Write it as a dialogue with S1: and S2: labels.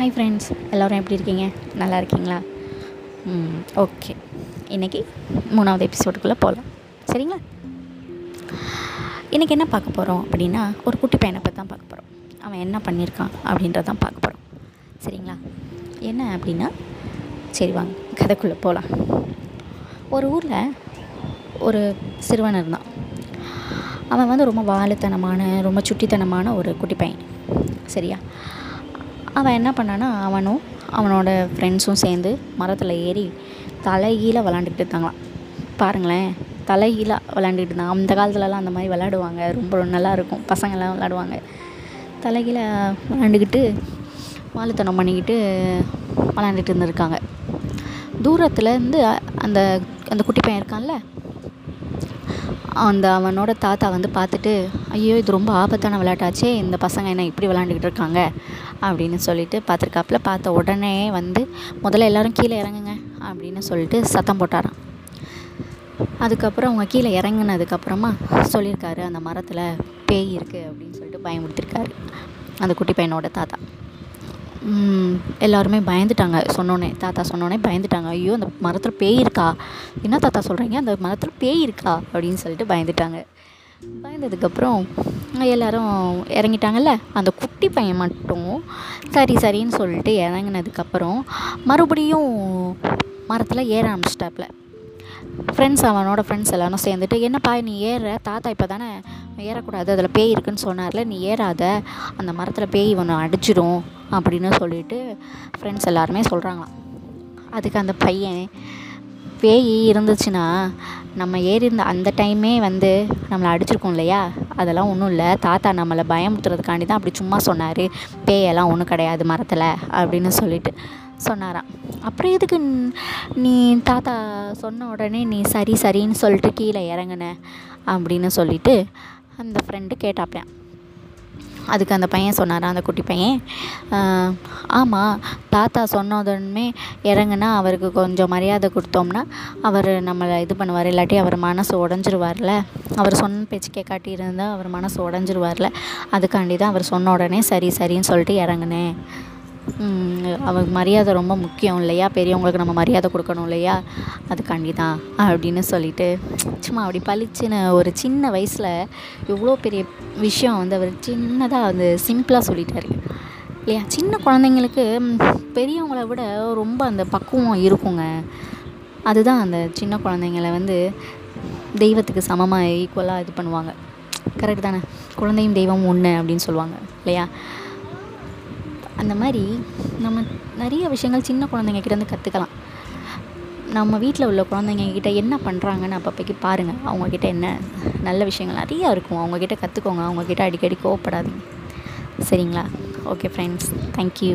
S1: hi friends எல்லோரும் எப்படி இருக்கீங்க நல்லா இருக்கீங்களா ஓகே இன்றைக்கி மூணாவது எபிசோடுக்குள்ளே போகலாம் சரிங்களா இன்றைக்கி என்ன பார்க்க போகிறோம் அப்படின்னா ஒரு குட்டி பையனை பற்றி தான் பார்க்க போகிறோம் அவன் என்ன பண்ணியிருக்கான் அப்படின்றதான் பார்க்க போகிறோம் சரிங்களா என்ன அப்படின்னா சரி வாங்க கதைக்குள்ளே போகலாம் ஒரு ஊரில் ஒரு சிறுவனர் தான் அவன் வந்து ரொம்ப வாலுத்தனமான ரொம்ப சுட்டித்தனமான ஒரு குட்டி பையன் சரியா அவன் என்ன பண்ணான்னா அவனும் அவனோட ஃப்ரெண்ட்ஸும் சேர்ந்து மரத்தில் ஏறி தலைகீழ விளாண்டுக்கிட்டு இருந்தாங்களாம் பாருங்களேன் தலைகீழாக விளாண்டுக்கிட்டு இருந்தான் அந்த காலத்துலலாம் அந்த மாதிரி விளாடுவாங்க ரொம்ப நல்லாயிருக்கும் பசங்கள்லாம் விளாடுவாங்க தலைகீழ விளாண்டுக்கிட்டு வாழுத்தனம் பண்ணிக்கிட்டு விளாண்டுட்டு இருந்திருக்காங்க இருந்து அந்த அந்த குட்டி பையன் இருக்கான்ல அந்த அவனோட தாத்தா வந்து பார்த்துட்டு ஐயோ இது ரொம்ப ஆபத்தான விளையாட்டாச்சே இந்த பசங்க என்ன இப்படி விளாண்டுக்கிட்டு இருக்காங்க அப்படின்னு சொல்லிட்டு பார்த்துருக்காப்புல பார்த்த உடனே வந்து முதல்ல எல்லோரும் கீழே இறங்குங்க அப்படின்னு சொல்லிட்டு சத்தம் போட்டாரான் அதுக்கப்புறம் அவங்க கீழே இறங்கினதுக்கப்புறமா சொல்லியிருக்காரு அந்த மரத்தில் பேய் இருக்குது அப்படின்னு சொல்லிட்டு பயமுடுத்திருக்காரு அந்த குட்டி பையனோட தாத்தா எல்லாருமே பயந்துட்டாங்க சொன்னோன்னே தாத்தா சொன்னோடனே பயந்துட்டாங்க ஐயோ அந்த மரத்தில் பேய் இருக்கா என்ன தாத்தா சொல்கிறீங்க அந்த மரத்தில் பேய் இருக்கா அப்படின்னு சொல்லிட்டு பயந்துட்டாங்க பயந்ததுக்கப்புறம் எல்லோரும் இறங்கிட்டாங்கல்ல அந்த குட்டி பையன் மட்டும் சரி சரின்னு சொல்லிட்டு இறங்கினதுக்கப்புறம் மறுபடியும் மரத்தில் ஏற ஆரம்பிச்சிட்டாப்புல ஃப்ரெண்ட்ஸ் அவனோட ஃப்ரெண்ட்ஸ் எல்லாரும் சேர்ந்துட்டு என்னப்பா நீ ஏற தாத்தா இப்போ தானே ஏறக்கூடாது அதில் பேய் இருக்குன்னு சொன்னார்ல நீ ஏறாத அந்த மரத்தில் பேய் ஒன்று அடிச்சிடும் அப்படின்னு சொல்லிட்டு ஃப்ரெண்ட்ஸ் எல்லாருமே சொல்கிறாங்களாம் அதுக்கு அந்த பையன் பேய் இருந்துச்சுன்னா நம்ம ஏறி இருந்த அந்த டைமே வந்து நம்மளை அடிச்சிருக்கோம் இல்லையா அதெல்லாம் ஒன்றும் இல்லை தாத்தா நம்மளை பயமுறுத்துறதுக்காண்டி தான் அப்படி சும்மா சொன்னார் பேயெல்லாம் ஒன்றும் கிடையாது மரத்தில் அப்படின்னு சொல்லிட்டு சொன்னாராம் அப்புறம் எதுக்கு நீ தாத்தா சொன்ன உடனே நீ சரி சரின்னு சொல்லிட்டு கீழே இறங்குன அப்படின்னு சொல்லிட்டு அந்த ஃப்ரெண்டு கேட்டாப்பேன் அதுக்கு அந்த பையன் சொன்னாரா அந்த குட்டி பையன் ஆமாம் தாத்தா சொன்னதுமே இறங்குனா அவருக்கு கொஞ்சம் மரியாதை கொடுத்தோம்னா அவர் நம்மளை இது பண்ணுவார் இல்லாட்டி அவர் மனசு உடஞ்சிருவார்ல அவர் சொன்ன பேச்சு கேட்காட்டி இருந்தால் அவர் மனசு உடஞ்சிருவார்ல அதுக்காண்டி தான் அவர் சொன்ன உடனே சரி சரின்னு சொல்லிட்டு இறங்குனேன் அவங்க மரியாதை ரொம்ப முக்கியம் இல்லையா பெரியவங்களுக்கு நம்ம மரியாதை கொடுக்கணும் இல்லையா அதுக்காண்டி தான் அப்படின்னு சொல்லிட்டு சும்மா அப்படி பளிச்சுன்னு ஒரு சின்ன வயசில் எவ்வளோ பெரிய விஷயம் வந்து அவர் சின்னதாக வந்து சிம்பிளாக சொல்லிட்டார் இல்லையா சின்ன குழந்தைங்களுக்கு பெரியவங்கள விட ரொம்ப அந்த பக்குவம் இருக்குங்க அதுதான் அந்த சின்ன குழந்தைங்கள வந்து தெய்வத்துக்கு சமமாக ஈக்குவலாக இது பண்ணுவாங்க கரெக்ட் தானே குழந்தையும் தெய்வமும் ஒன்று அப்படின்னு சொல்லுவாங்க இல்லையா அந்த மாதிரி நம்ம நிறைய விஷயங்கள் சின்ன வந்து கற்றுக்கலாம் நம்ம வீட்டில் உள்ள குழந்தைங்க கிட்ட என்ன பண்ணுறாங்கன்னு அப்பப்போக்கி பாருங்கள் அவங்கக்கிட்ட என்ன நல்ல விஷயங்கள் நிறையா இருக்கும் அவங்கக்கிட்ட கற்றுக்கோங்க அவங்கக்கிட்ட அடிக்கடி கோவப்படாதீங்க சரிங்களா ஓகே ஃப்ரெண்ட்ஸ் தேங்க்யூ